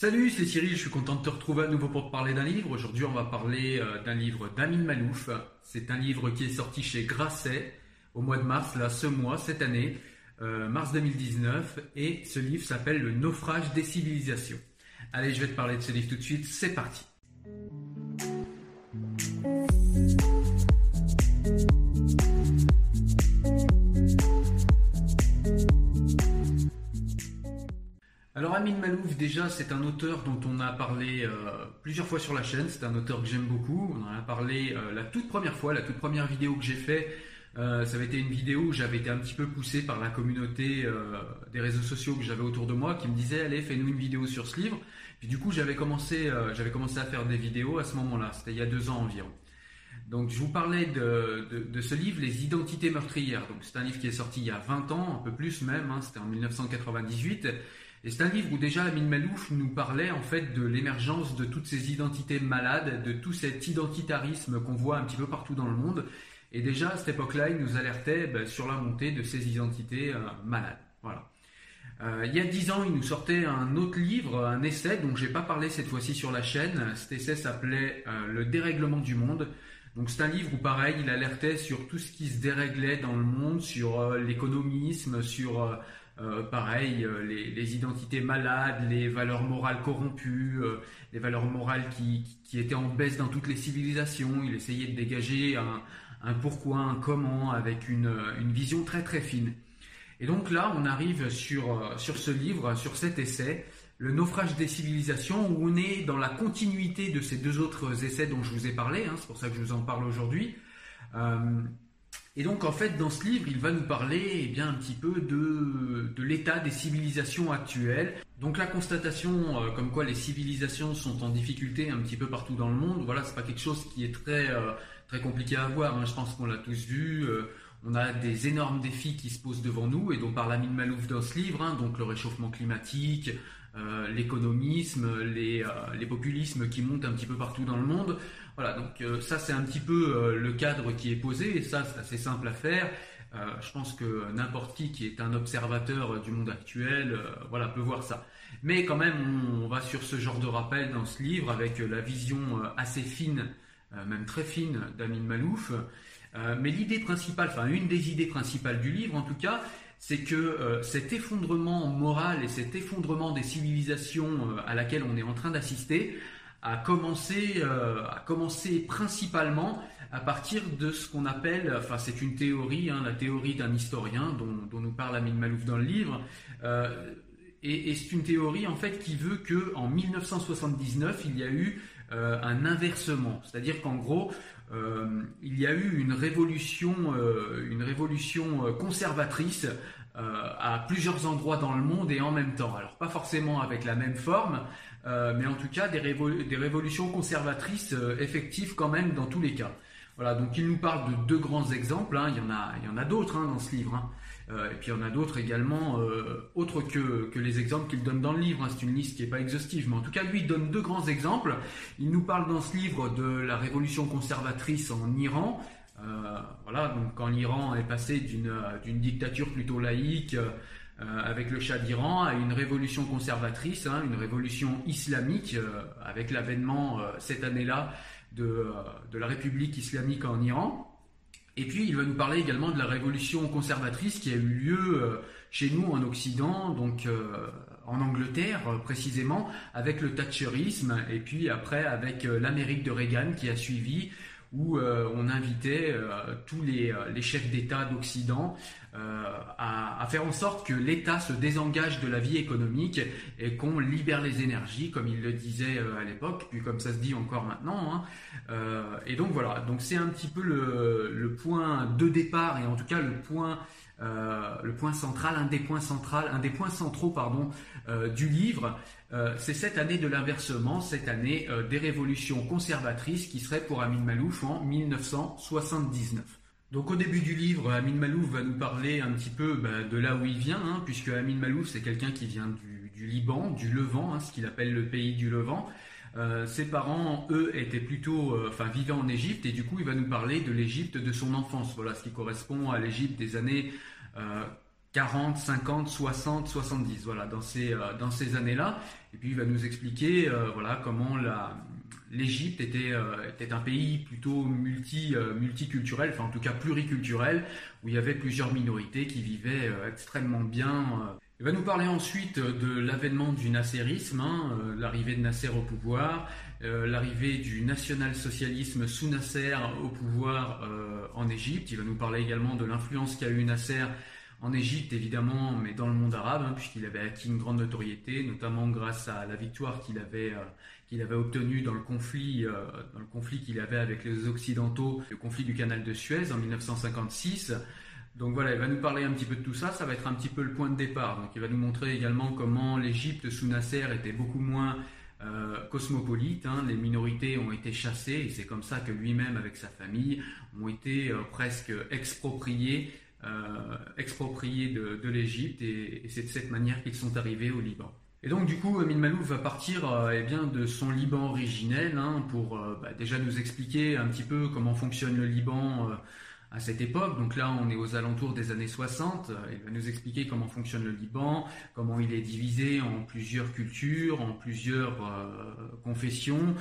Salut, c'est Cyril, je suis content de te retrouver à nouveau pour te parler d'un livre. Aujourd'hui, on va parler euh, d'un livre d'Amin Malouf. C'est un livre qui est sorti chez Grasset au mois de mars, là, ce mois, cette année, euh, mars 2019. Et ce livre s'appelle Le naufrage des civilisations. Allez, je vais te parler de ce livre tout de suite. C'est parti. Alors Amin Malouf, déjà, c'est un auteur dont on a parlé euh, plusieurs fois sur la chaîne. C'est un auteur que j'aime beaucoup. On en a parlé euh, la toute première fois, la toute première vidéo que j'ai fait. euh, ça avait été une vidéo où j'avais été un petit peu poussé par la communauté euh, des réseaux sociaux que j'avais autour de moi, qui me disait allez, fais-nous une vidéo sur ce livre. Puis du coup, j'avais commencé, j'avais commencé à faire des vidéos à ce moment-là. C'était il y a deux ans environ. Donc je vous parlais de ce livre, Les Identités meurtrières. Donc c'est un livre qui est sorti il y a 20 ans, un peu plus même, hein, c'était en 1998. Et c'est un livre où déjà Amin Malouf nous parlait en fait de l'émergence de toutes ces identités malades, de tout cet identitarisme qu'on voit un petit peu partout dans le monde. Et déjà à cette époque-là, il nous alertait ben, sur la montée de ces identités euh, malades. Voilà. Euh, il y a dix ans, il nous sortait un autre livre, un essai dont j'ai pas parlé cette fois-ci sur la chaîne. Cet essai s'appelait euh, Le dérèglement du monde. Donc c'est un livre où pareil, il alertait sur tout ce qui se déréglait dans le monde, sur l'économisme, sur euh, pareil euh, les, identités malades, les valeurs morales corrompues, euh, les valeurs morales qui, étaient en baisse dans toutes les civilisations. Il essayait de dégager un, pourquoi, un comment, avec une, vision très très fine. Et donc là, on arrive sur, sur ce livre, sur cet essai, Le naufrage des civilisations, où on est dans la continuité de ces deux autres essais dont je vous ai parlé, hein, c'est pour ça que je vous en parle aujourd'hui. Et donc en fait, dans ce livre, il va nous parler eh bien, un petit peu de, de l'état des civilisations actuelles. Donc la constatation euh, comme quoi les civilisations sont en difficulté un petit peu partout dans le monde, voilà, c'est pas quelque chose qui est très, euh, très compliqué à voir, hein, je pense qu'on l'a tous vu. euh, on a des énormes défis qui se posent devant nous et dont parle Amin Malouf dans ce livre, hein, donc le réchauffement climatique, l'économisme, les, les populismes qui montent un petit peu partout dans le monde. Voilà, donc euh, ça c'est un petit peu euh, le cadre qui est posé et ça c'est assez simple à faire. Euh, je pense que n'importe qui qui est un observateur du monde actuel, voilà, peut voir ça. Mais quand même, on, on va sur ce genre de rappel dans ce livre avec la vision assez fine, même très fine d'Amin Malouf. Mais l'idée principale, enfin une des idées principales du livre en tout cas, c'est que cet effondrement moral et cet effondrement des civilisations à laquelle on est en train d'assister a commencé, euh, a principalement à partir de ce qu'on appelle, enfin c'est une théorie, hein, la théorie d'un historien dont, nous parle Amin Malouf dans le livre, euh, et, c'est une théorie en fait qui veut que en 1979 il y a eu euh, un inversement, c'est-à-dire qu'en gros euh, il y a eu une révolution, une révolution conservatrice à plusieurs endroits dans le monde et en même temps. Alors pas forcément avec la même forme, euh, mais en tout cas des, révol- des révolutions conservatrices euh, effectives quand même dans tous les cas. Voilà, donc il nous parle de deux grands exemples. hein. Il y en a, d'autres hein, dans ce livre. hein. et puis il y en a d'autres également, autres que, que les exemples qu'il donne dans le livre. C'est une liste qui n'est pas exhaustive, mais en tout cas, lui, il donne deux grands exemples. Il nous parle dans ce livre de la révolution conservatrice en Iran. Voilà, donc quand l'Iran est passé d'une dictature plutôt laïque euh, avec le Shah d'Iran à une révolution conservatrice, hein, une révolution islamique, euh, avec l'avènement euh, cette année-là de, de, la République islamique en Iran. Et puis il va nous parler également de la révolution conservatrice qui a eu lieu chez nous en Occident, donc en Angleterre précisément, avec le Thatcherisme, et puis après avec l'Amérique de Reagan qui a suivi, où on invitait tous les, les chefs d'État d'Occident euh, à, faire en sorte que l'État se désengage de la vie économique et qu'on libère les énergies, comme il le disait euh, à l'époque, puis comme ça se dit encore maintenant. Hein. Euh, et donc voilà, donc c'est un petit peu le, point de départ et en tout cas le point le point central, un des points centraux, un des points centraux pardon, du livre, c'est cette année de l'inversement, cette année des révolutions conservatrices qui serait pour Amin Malouf en 1979. Donc au début du livre, Amin Malouf va nous parler un petit peu bah, de là où il vient, hein, puisque Amin Malouf c'est quelqu'un qui vient du, Liban, du Levant, hein, ce qu'il appelle le pays du Levant. Euh, ses parents, eux, étaient plutôt, euh, enfin, vivaient en Égypte, et du coup, il va nous parler de l'Égypte de son enfance. Voilà, ce qui correspond à l'Égypte des années 40, 50, 60, 70. Voilà, dans ces euh, dans ces années-là. Et puis, il va nous expliquer, voilà, comment l'Égypte était, était, un pays plutôt multi, euh, multiculturel, enfin en tout cas pluriculturel, où il y avait plusieurs minorités qui vivaient extrêmement bien. Il va nous parler ensuite de l'avènement du nasserisme, hein, l'arrivée de Nasser au pouvoir, l'arrivée du national-socialisme sous Nasser au pouvoir en Égypte. Il va nous parler également de l'influence qu'a eu Nasser en Égypte évidemment, mais dans le monde arabe, hein, puisqu'il avait acquis une grande notoriété, notamment grâce à la victoire qu'il avait, euh, obtenue euh, dans le conflit qu'il avait avec les Occidentaux, le conflit du canal de Suez en 1956. Donc voilà, il va nous parler un petit peu de tout ça, ça va être un petit peu le point de départ. Donc il va nous montrer également comment l'Égypte sous Nasser était beaucoup moins euh, cosmopolite, hein. les minorités ont été chassées et c'est comme ça que lui-même avec sa famille ont été presque expropriés euh, de, l'Égypte et, c'est de cette manière qu'ils sont arrivés au Liban. Et donc du coup, Amin Malouf va partir euh, eh de son Liban originel hein, pour euh, bah, déjà nous expliquer un petit peu comment fonctionne le Liban à cette époque. Donc là, on est aux alentours des années 60. Il va nous expliquer comment fonctionne le Liban, comment il est divisé en plusieurs cultures, en plusieurs confessions.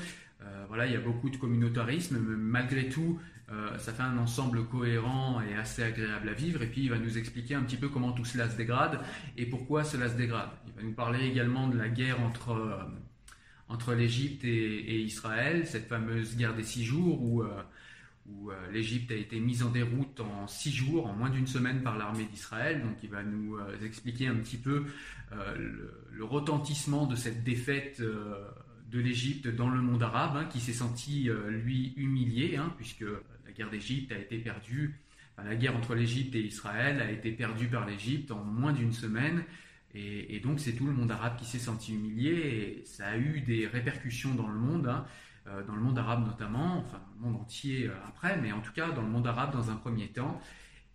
voilà, il y a beaucoup de communautarisme, mais malgré tout, euh, ça fait un ensemble cohérent et assez agréable à vivre. Et puis il va nous expliquer un petit peu comment tout cela se dégrade et pourquoi cela se dégrade. Il va nous parler également de la guerre entre, euh, entre l'Égypte et, Israël, cette fameuse guerre des six jours où, euh, où l'Égypte a été mise en déroute en six jours, en moins d'une semaine par l'armée d'Israël. Donc il va nous expliquer un petit peu le, le, retentissement de cette défaite de l'Égypte dans le monde arabe, hein, qui s'est senti, lui, humilié, hein, puisque guerre d'Égypte a été perdue, la guerre entre l'Égypte et Israël a été perdue par l'Égypte en moins d'une semaine. Et, donc c'est tout le monde arabe qui s'est senti humilié et ça a eu des répercussions dans le monde, hein, euh, dans le monde arabe notamment, enfin le monde entier euh, après, mais en tout cas dans le monde arabe dans un premier temps.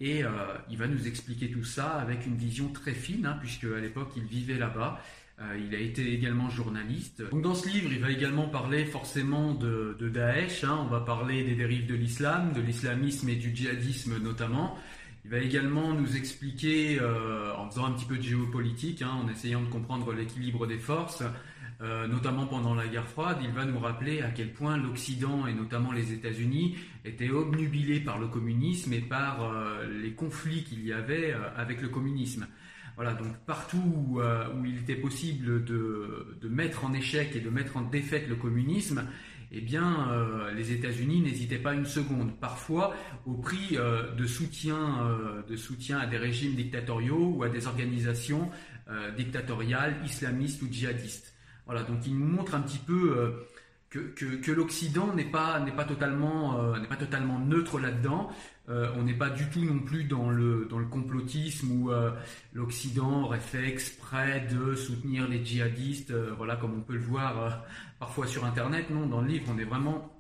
Et euh, il va nous expliquer tout ça avec une vision très fine, hein, puisque à l'époque il vivait là-bas euh, il a été également journaliste. Donc dans ce livre, il va également parler forcément de, Daesh. Hein. On va parler des dérives de l'islam, de l'islamisme et du djihadisme notamment. Il va également nous expliquer, euh, en faisant un petit peu de géopolitique, hein, en essayant de comprendre l'équilibre des forces, euh, notamment pendant la guerre froide, il va nous rappeler à quel point l'Occident et notamment les États-Unis étaient obnubilés par le communisme et par les conflits qu'il y avait avec le communisme. Voilà, donc partout euh, où, il était possible de, mettre en échec et de mettre en défaite le communisme, eh bien, euh, les États-Unis n'hésitaient pas une seconde, parfois au prix euh, de, soutien, de soutien à des régimes dictatoriaux ou à des organisations dictatoriales, islamistes ou djihadistes. Voilà, donc il nous montre un petit peu que, l'Occident n'est pas, n'est pas, totalement, euh, n'est pas totalement neutre là-dedans. Euh, on n'est pas du tout non plus dans le, dans le complotisme où euh, l'Occident aurait fait exprès de soutenir les djihadistes, voilà, comme on peut le voir parfois sur Internet. Non, dans le livre, on est vraiment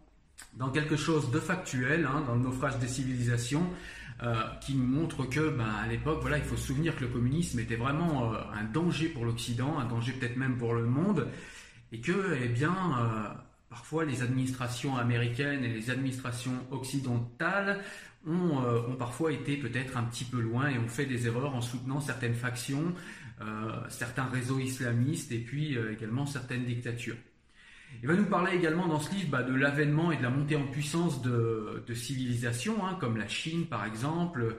dans quelque chose de factuel, hein, dans le naufrage des civilisations, qui nous montre que ben, à l'époque, voilà, il faut se souvenir que le communisme était vraiment un danger pour l'Occident, un danger peut-être même pour le monde, et que, eh bien, parfois les administrations américaines et les administrations occidentales ont, ont parfois été peut-être un petit peu loin et ont fait des erreurs en soutenant certaines factions, certains réseaux islamistes et puis également certaines dictatures. Il va nous parler également dans ce livre bah, de l'avènement et de la montée en puissance de, civilisations, hein, comme la Chine par exemple,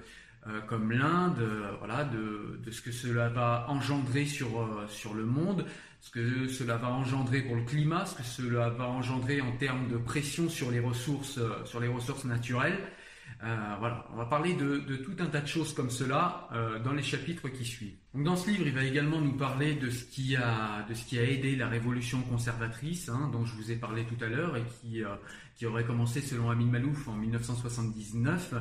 euh, comme l'Inde, euh, voilà, de, ce que cela va engendrer sur, euh, sur le monde, ce que cela va engendrer pour le climat, ce que cela va engendrer en termes de pression sur les ressources, sur les ressources naturelles. Euh, on va parler de, tout un tas de choses comme cela euh, dans les chapitres qui suivent. Donc dans ce livre, il va également nous parler de ce qui a, aidé la révolution conservatrice, hein, dont je vous ai parlé tout à l'heure, et qui, euh, aurait commencé selon Amin Malouf en 1979.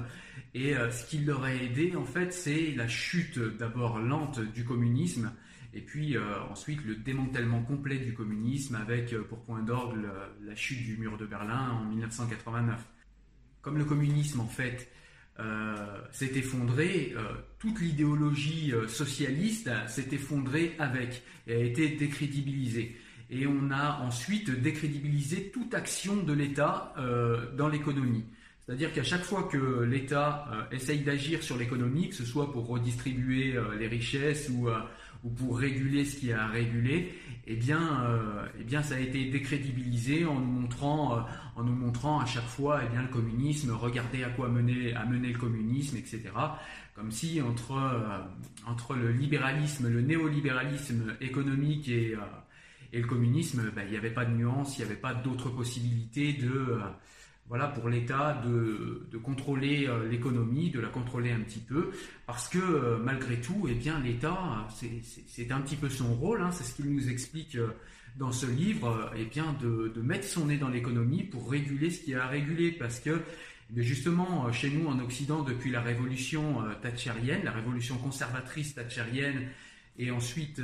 Et ce qui l'aurait aidé, en fait, c'est la chute d'abord lente du communisme, et puis ensuite le démantèlement complet du communisme avec pour point d'orgue la chute du mur de Berlin en 1989 comme le communisme en fait euh, s'est effondré, euh, toute l'idéologie euh, socialiste s'est effondrée avec et a été décrédibilisée. Et on a ensuite décrédibilisé toute action de l'État dans l'économie. C'est-à-dire qu'à chaque fois que l'État essaye d'agir sur l'économie, que ce soit pour redistribuer les richesses ou ou pour réguler ce qui a à réguler, eh bien, euh, eh bien, ça a été décrédibilisé en nous montrant, euh, en nous montrant à chaque fois, eh bien, le communisme, regardez à quoi mener, a mené le communisme, etc. Comme si entre, euh, entre le libéralisme, le néolibéralisme économique et, et le communisme, ben, il n'y avait pas de nuance, il n'y avait pas d'autres possibilités de voilà, pour l'État de, contrôler euh, l'économie, de la contrôler un petit peu, parce que euh, malgré tout, eh bien, l'État, c'est un petit peu son rôle, hein, c'est ce qu'il nous explique euh, dans ce livre, eh bien, de, mettre son nez dans l'économie pour réguler ce qui a à réguler, parce que eh justement, chez nous en Occident, depuis la révolution thatchérienne, la révolution conservatrice thatchérienne, et ensuite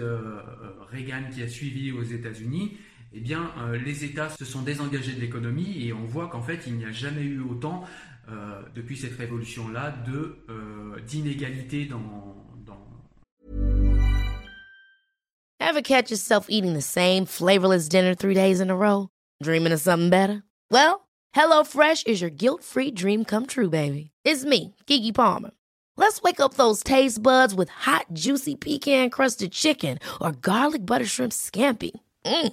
Reagan qui a suivi aux États-Unis, eh bien, euh, les États se sont désengagés de l'économie et on voit qu'en fait, il n'y a jamais eu autant, euh, depuis cette révolution-là, de euh, d'inégalité dans, dans. Ever catch yourself eating the same flavorless dinner three days in a row? Dreaming of something better? Well, HelloFresh is your guilt-free dream come true, baby. It's me, Kiki Palmer. Let's wake up those taste buds with hot, juicy pecan-crusted chicken or garlic butter shrimp scampi. Mm.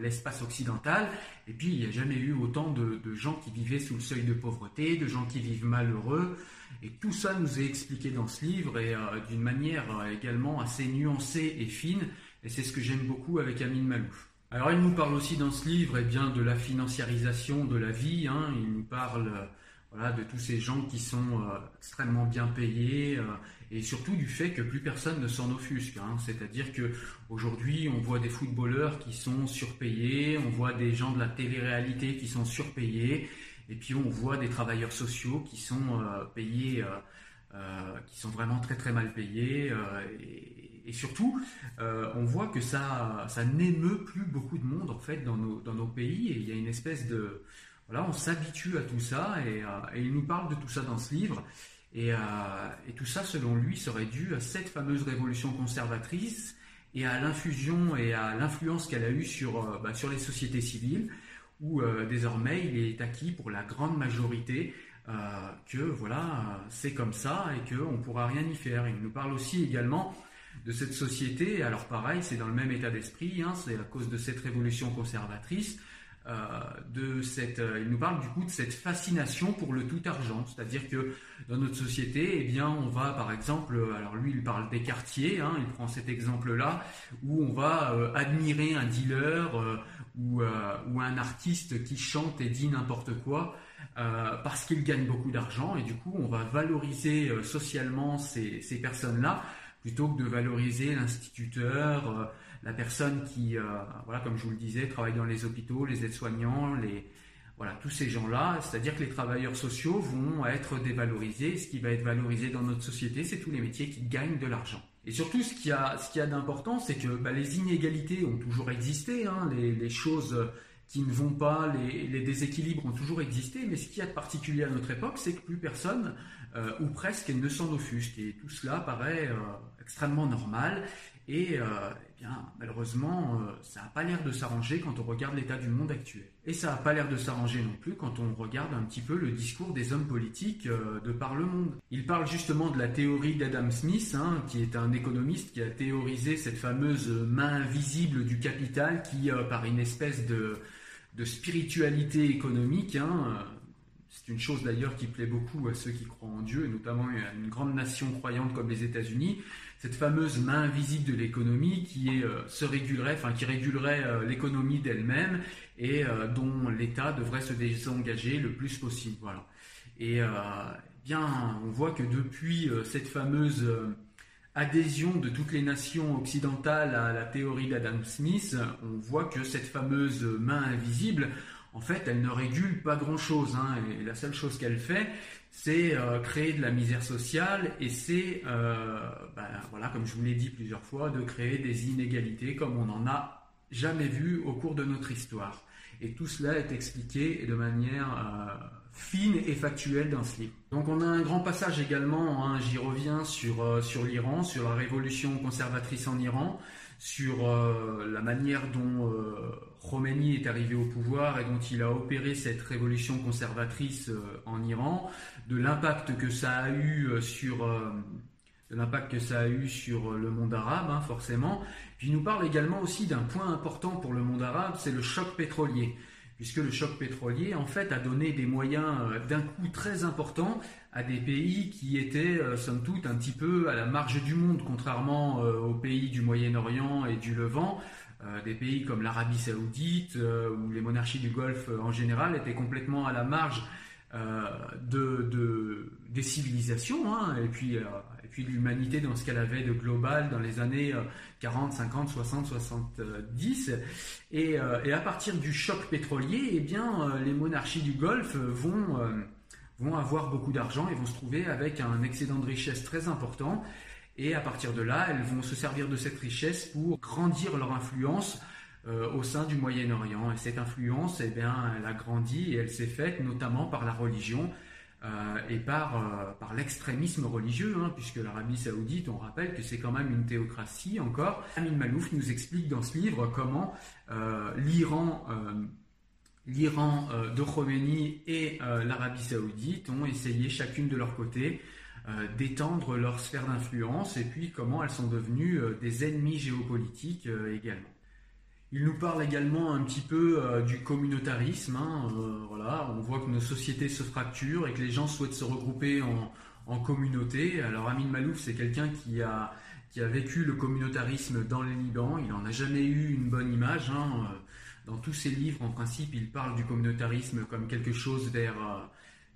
L'espace occidental. Et puis, il n'y a jamais eu autant de, gens qui vivaient sous le seuil de pauvreté, de gens qui vivent malheureux. Et tout ça nous est expliqué dans ce livre et euh, d'une manière euh, également assez nuancée et fine. Et c'est ce que j'aime beaucoup avec Amin Malouf. Alors, il nous parle aussi dans ce livre eh bien, de la financiarisation de la vie. Hein. Il nous parle euh, voilà, de tous ces gens qui sont extrêmement bien payés et surtout du fait que plus personne ne s'en offusque. Hein. C'est-à-dire que aujourd'hui, on voit des footballeurs qui sont surpayés, on voit des gens de la télé-réalité qui sont surpayés, et puis on voit des travailleurs sociaux qui sont euh, payés, euh, euh, qui sont vraiment très très mal payés, et, surtout, on voit que ça, ça n'émeut plus beaucoup de monde en fait dans nos, dans nos pays, et il y a une espèce de voilà, on s'habitue à tout ça, et, et il nous parle de tout ça dans ce livre. Euh, et, tout ça, selon lui, serait dû à cette fameuse révolution conservatrice et à l'infusion et à l'influence qu'elle a eue sur, euh, bah, sur les sociétés civiles, où euh, désormais il est acquis pour la grande majorité que voilà, c'est comme ça et qu'on ne pourra rien y faire. Il nous parle aussi également de cette société, alors pareil, c'est dans le même état d'esprit, hein, c'est à cause de cette révolution conservatrice, de cette, il nous parle du coup de cette fascination pour le tout argent, c'est-à-dire que dans notre société, eh bien, on va par exemple, alors lui il parle des quartiers, hein, il prend cet exemple-là où on va admirer un dealer ou, ou un artiste qui chante et dit n'importe quoi. parce qu'il gagne beaucoup d'argent et du coup on va valoriser socialement ces, ces personnes-là plutôt que de valoriser l'instituteur, euh, la personne qui, euh, voilà, comme je vous le disais, travaille dans les hôpitaux, les aides-soignants, les, voilà, tous ces gens-là, c'est-à-dire que les travailleurs sociaux vont être dévalorisés. Ce qui va être valorisé dans notre société, c'est tous les métiers qui gagnent de l'argent. Et surtout, ce qu'il y a, ce a d'important, c'est que bah, les inégalités ont toujours existé, hein, les, choses qui ne vont pas, les, déséquilibres ont toujours existé, mais ce qui y a de particulier à notre époque, c'est que plus personne, euh, ou presque, ne s'en offusque. Et tout cela paraît extrêmement normal. Et, euh, eh bien, malheureusement, euh, ça n'a pas l'air de s'arranger quand on regarde l'état du monde actuel. Et ça n'a pas l'air de s'arranger non plus quand on regarde un petit peu le discours des hommes politiques euh, de par le monde. Il parle justement de la théorie d'Adam Smith, hein, qui est un économiste qui a théorisé cette fameuse main invisible du capital qui, par une espèce de, spiritualité économique, hein, c'est une chose d'ailleurs qui plaît beaucoup à ceux qui croient en Dieu, et notamment à une grande nation croyante comme les États-Unis, cette fameuse main invisible de l'économie qui euh, se régulerait, enfin qui régulerait euh, l'économie d'elle-même et euh, dont l'État devrait se désengager le plus possible. Voilà. Et bien, on voit que depuis cette fameuse adhésion de toutes les nations occidentales à la théorie d'Adam Smith, on voit que cette fameuse main invisible, en fait, elle ne régule pas grand-chose. Hein, et la seule chose qu'elle fait, c'est euh, créer de la misère sociale et c'est, euh, ben, voilà, comme je vous l'ai dit plusieurs fois, de créer des inégalités comme on n'en a jamais vu au cours de notre histoire. Et tout cela est expliqué de manière euh, fine et factuelle dans ce livre. Donc on a un grand passage également, hein, j'y reviens, sur, sur l'Iran, sur la révolution conservatrice en Iran, sur la manière dont Khomeini est arrivé au pouvoir et dont il a opéré cette révolution conservatrice en Iran, de l'impact que ça a eu euh, sur euh, l'impact que ça a eu sur euh, le monde arabe, hein, forcément. Puis il nous parle également aussi d'un point important pour le monde arabe, c'est le choc pétrolier. Puisque le choc pétrolier, en fait, a donné des moyens d'un coup très important à des pays qui étaient, somme toute, un petit peu à la marge du monde, contrairement aux pays du Moyen-Orient et du Levant. Des pays comme l'Arabie saoudite ou les monarchies du Golfe en général étaient complètement à la marge euh, de, des civilisations hein, et puis euh, l'humanité dans ce qu'elle avait de global dans les années 40, 50, 60, 70 et, à partir du choc pétrolier eh les monarchies du Golfe vont vont avoir beaucoup d'argent et vont se trouver avec un excédent de richesse très important et à partir de là elles vont se servir de cette richesse pour grandir leur influence euh, au sein du Moyen-Orient. Et cette influence, eh bien, elle a grandi et elle s'est faite notamment par la religion euh, et par, euh, par l'extrémisme religieux, hein, puisque l'Arabie saoudite, on rappelle que c'est quand même une théocratie encore. Amin Malouf nous explique dans ce livre comment l'Iran... L'Iran de Khomeini et l'Arabie saoudite ont essayé chacune de leur côté d'étendre leur sphère d'influence et puis comment elles sont devenues des ennemis géopolitiques également. Il nous parle également un petit peu euh, du communautarisme. Hein, euh, voilà, on voit que nos sociétés se fracturent et que les gens souhaitent se regrouper en, communauté. Alors Amin Malouf, c'est quelqu'un qui a, qui a vécu le communautarisme dans les Liban. Il n'en a jamais eu une bonne image. Hein. Euh, dans tous ses livres, en principe, il parle du communautarisme comme quelque chose vers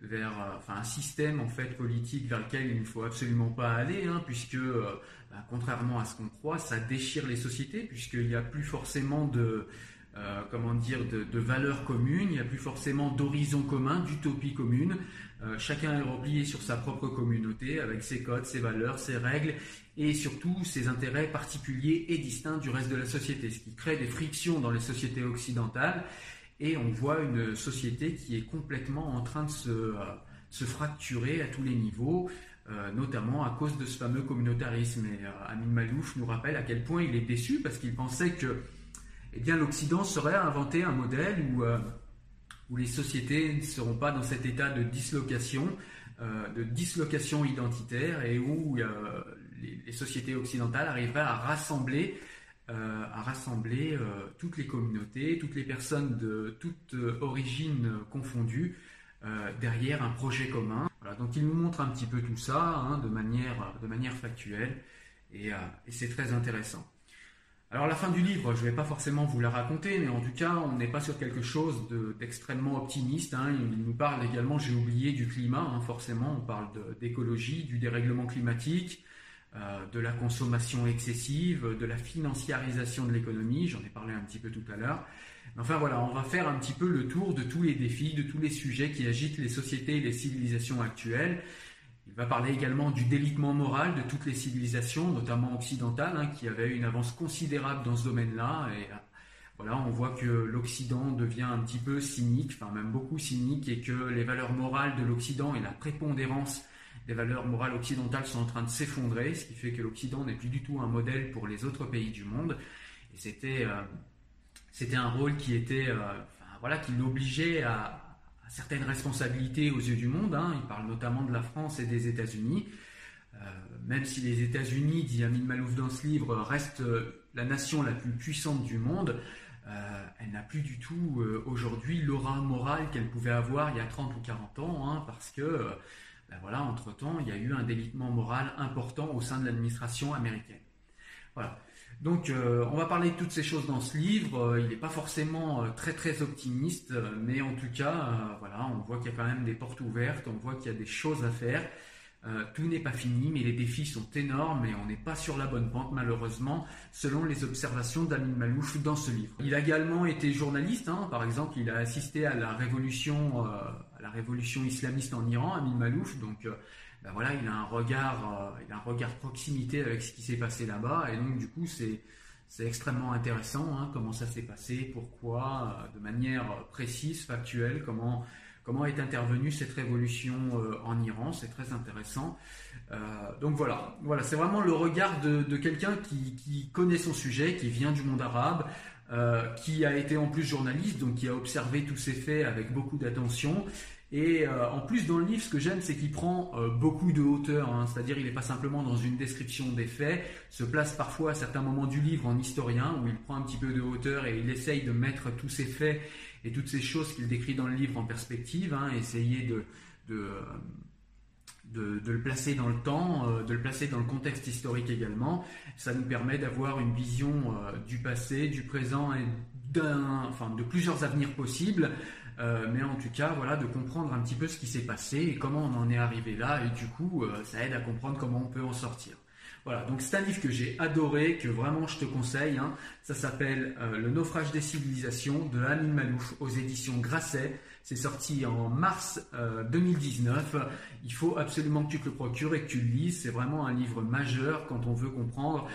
vers enfin, un système en fait politique vers lequel il ne faut absolument pas aller, hein, puisque bah, contrairement à ce qu'on croit, ça déchire les sociétés puisqu'il n'y a plus forcément de, euh, comment dire, de, valeurs communes, il n'y a plus forcément d'horizons communs, d'utopie commune. Euh, chacun est replié sur sa propre communauté avec ses codes, ses valeurs, ses règles et surtout ses intérêts particuliers et distincts du reste de la société, ce qui crée des frictions dans les sociétés occidentales. Et on voit une société qui est complètement en train de se, euh, se fracturer à tous les niveaux. Euh, notamment à cause de ce fameux communautarisme. Et euh, Amin Malouf nous rappelle à quel point il est déçu parce qu'il pensait que eh bien, l'Occident serait inventé un modèle où, où les sociétés ne seront pas dans cet état de dislocation, de dislocation identitaire et où les, sociétés occidentales arriveraient à rassembler a rassemblé toutes les communautés, toutes les personnes de toute origine confondue derrière un projet commun. donc il nous montre un petit peu tout ça hein, de, manière, de manière factuelle et c'est très intéressant. Alors la fin du livre, je ne vais pas forcément vous la raconter, mais en tout cas, on n'est pas sur quelque chose d'extrêmement optimiste. Hein. Il nous parle également, j'ai oublié, du climat, hein, forcément, on parle d'écologie, du dérèglement climatique, euh, de la consommation excessive, de la financiarisation de l'économie, j'en ai parlé un petit peu tout à l'heure. Enfin voilà, on va faire un petit peu le tour de tous les défis, de tous les sujets qui agitent les sociétés et les civilisations actuelles. Il va parler également du délitement moral de toutes les civilisations, notamment occidentales, hein, qui avaient une avance considérable dans ce domaine-là. Et euh, voilà, on voit que l'Occident devient un petit peu cynique, enfin même beaucoup cynique, et que les valeurs morales de l'Occident et la prépondérance des valeurs morales occidentales sont en train de s'effondrer, ce qui fait que l'Occident n'est plus du tout un modèle pour les autres pays du monde. Et c'était euh, c'était un rôle qui était euh, voilà qui l'obligeait à, certaines responsabilités aux yeux du monde. Hein. Il parle notamment de la France et des États-Unis. Euh, même si les États-Unis, dit Amin Malouf dans ce livre, restent la nation la plus puissante du monde, elle n'a plus du tout aujourd'hui l'aura morale qu'elle pouvait avoir il y a 30 ou 40 ans, hein, parce que, ben voilà, entre-temps, il y a eu un délitement moral important au sein de l'administration américaine. Voilà. Donc euh, on va parler de toutes ces choses dans ce livre. Euh, il n'est pas forcément euh, très très optimiste, mais en tout cas, voilà, on voit qu'il y a quand même des portes ouvertes, on voit qu'il y a des choses à faire. Tout n'est pas fini, mais les défis sont énormes et on n'est pas sur la bonne pente malheureusement, selon les observations d'Amin Malouf dans ce livre. Il a également été journaliste, hein. par exemple, il a assisté à la révolution, à la révolution islamiste en Iran, Amin Malouf, donc ben voilà, il a un regard, euh, il a un regard proximité avec ce qui s'est passé là-bas, et donc du coup c'est extrêmement intéressant hein, comment ça s'est passé, pourquoi, euh, de manière précise, factuelle, comment comment est intervenue cette révolution euh, en Iran, c'est très intéressant. donc voilà, voilà, c'est vraiment le regard de, de quelqu'un qui, qui, connaît son sujet, qui vient du monde arabe, qui a été en plus journaliste, donc qui a observé tous ces faits avec beaucoup d'attention et euh, en plus, dans le livre, ce que j'aime, c'est qu'il prend euh, beaucoup de hauteur, hein. c'est-à-dire il n'est pas simplement dans une description des faits, se place parfois à certains moments du livre en historien, où il prend un petit peu de hauteur et il essaye de mettre tous ces faits et toutes ces choses qu'il décrit dans le livre en perspective, hein, essayer de, de, de, le placer dans le temps, euh, de le placer dans le contexte historique également. Ça nous permet d'avoir une vision du passé, du présent et d'un, enfin, de plusieurs avenirs possibles. Euh, mais en tout cas, voilà, de comprendre un petit peu ce qui s'est passé et comment on en est arrivé là, et du coup, euh, ça aide à comprendre comment on peut en sortir. Voilà, donc c'est un livre que j'ai adoré, que vraiment je te conseille. Hein. Ça s'appelle euh, Le naufrage des civilisations de Amin Malouf aux éditions Grasset. C'est sorti en mars 2019. Il faut absolument que tu te le procures et que tu le lises. C'est vraiment un livre majeur quand on veut comprendre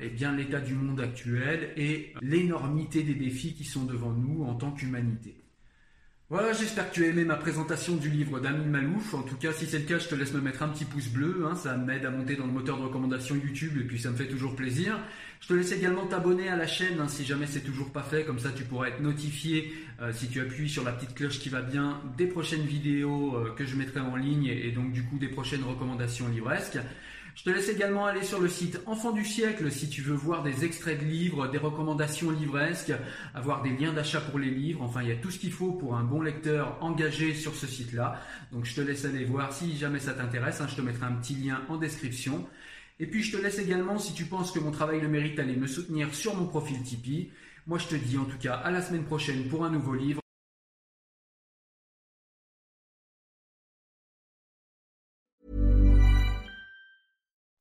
eh bien l'état du monde actuel et l'énormité des défis qui sont devant nous en tant qu'humanité. Voilà, j'espère que tu as aimé ma présentation du livre d'Amin Malouf. En tout cas, si c'est le cas, je te laisse me mettre un petit pouce bleu. Hein, ça m'aide à monter dans le moteur de recommandation YouTube et puis ça me fait toujours plaisir. Je te laisse également t'abonner à la chaîne hein, si jamais c'est toujours pas fait. Comme ça, tu pourras être notifié euh, si tu appuies sur la petite cloche qui va bien des prochaines vidéos euh, que je mettrai en ligne et donc du coup des prochaines recommandations livresques. Je te laisse également aller sur le site Enfant du siècle si tu veux voir des extraits de livres, des recommandations livresques, avoir des liens d'achat pour les livres. Enfin, il y a tout ce qu'il faut pour un bon lecteur engagé sur ce site-là. Donc, je te laisse aller voir si jamais ça t'intéresse. Hein, je te mettrai un petit lien en description. Et puis, je te laisse également, si tu penses que mon travail le mérite, aller me soutenir sur mon profil Tipeee. Moi, je te dis en tout cas à la semaine prochaine pour un nouveau livre.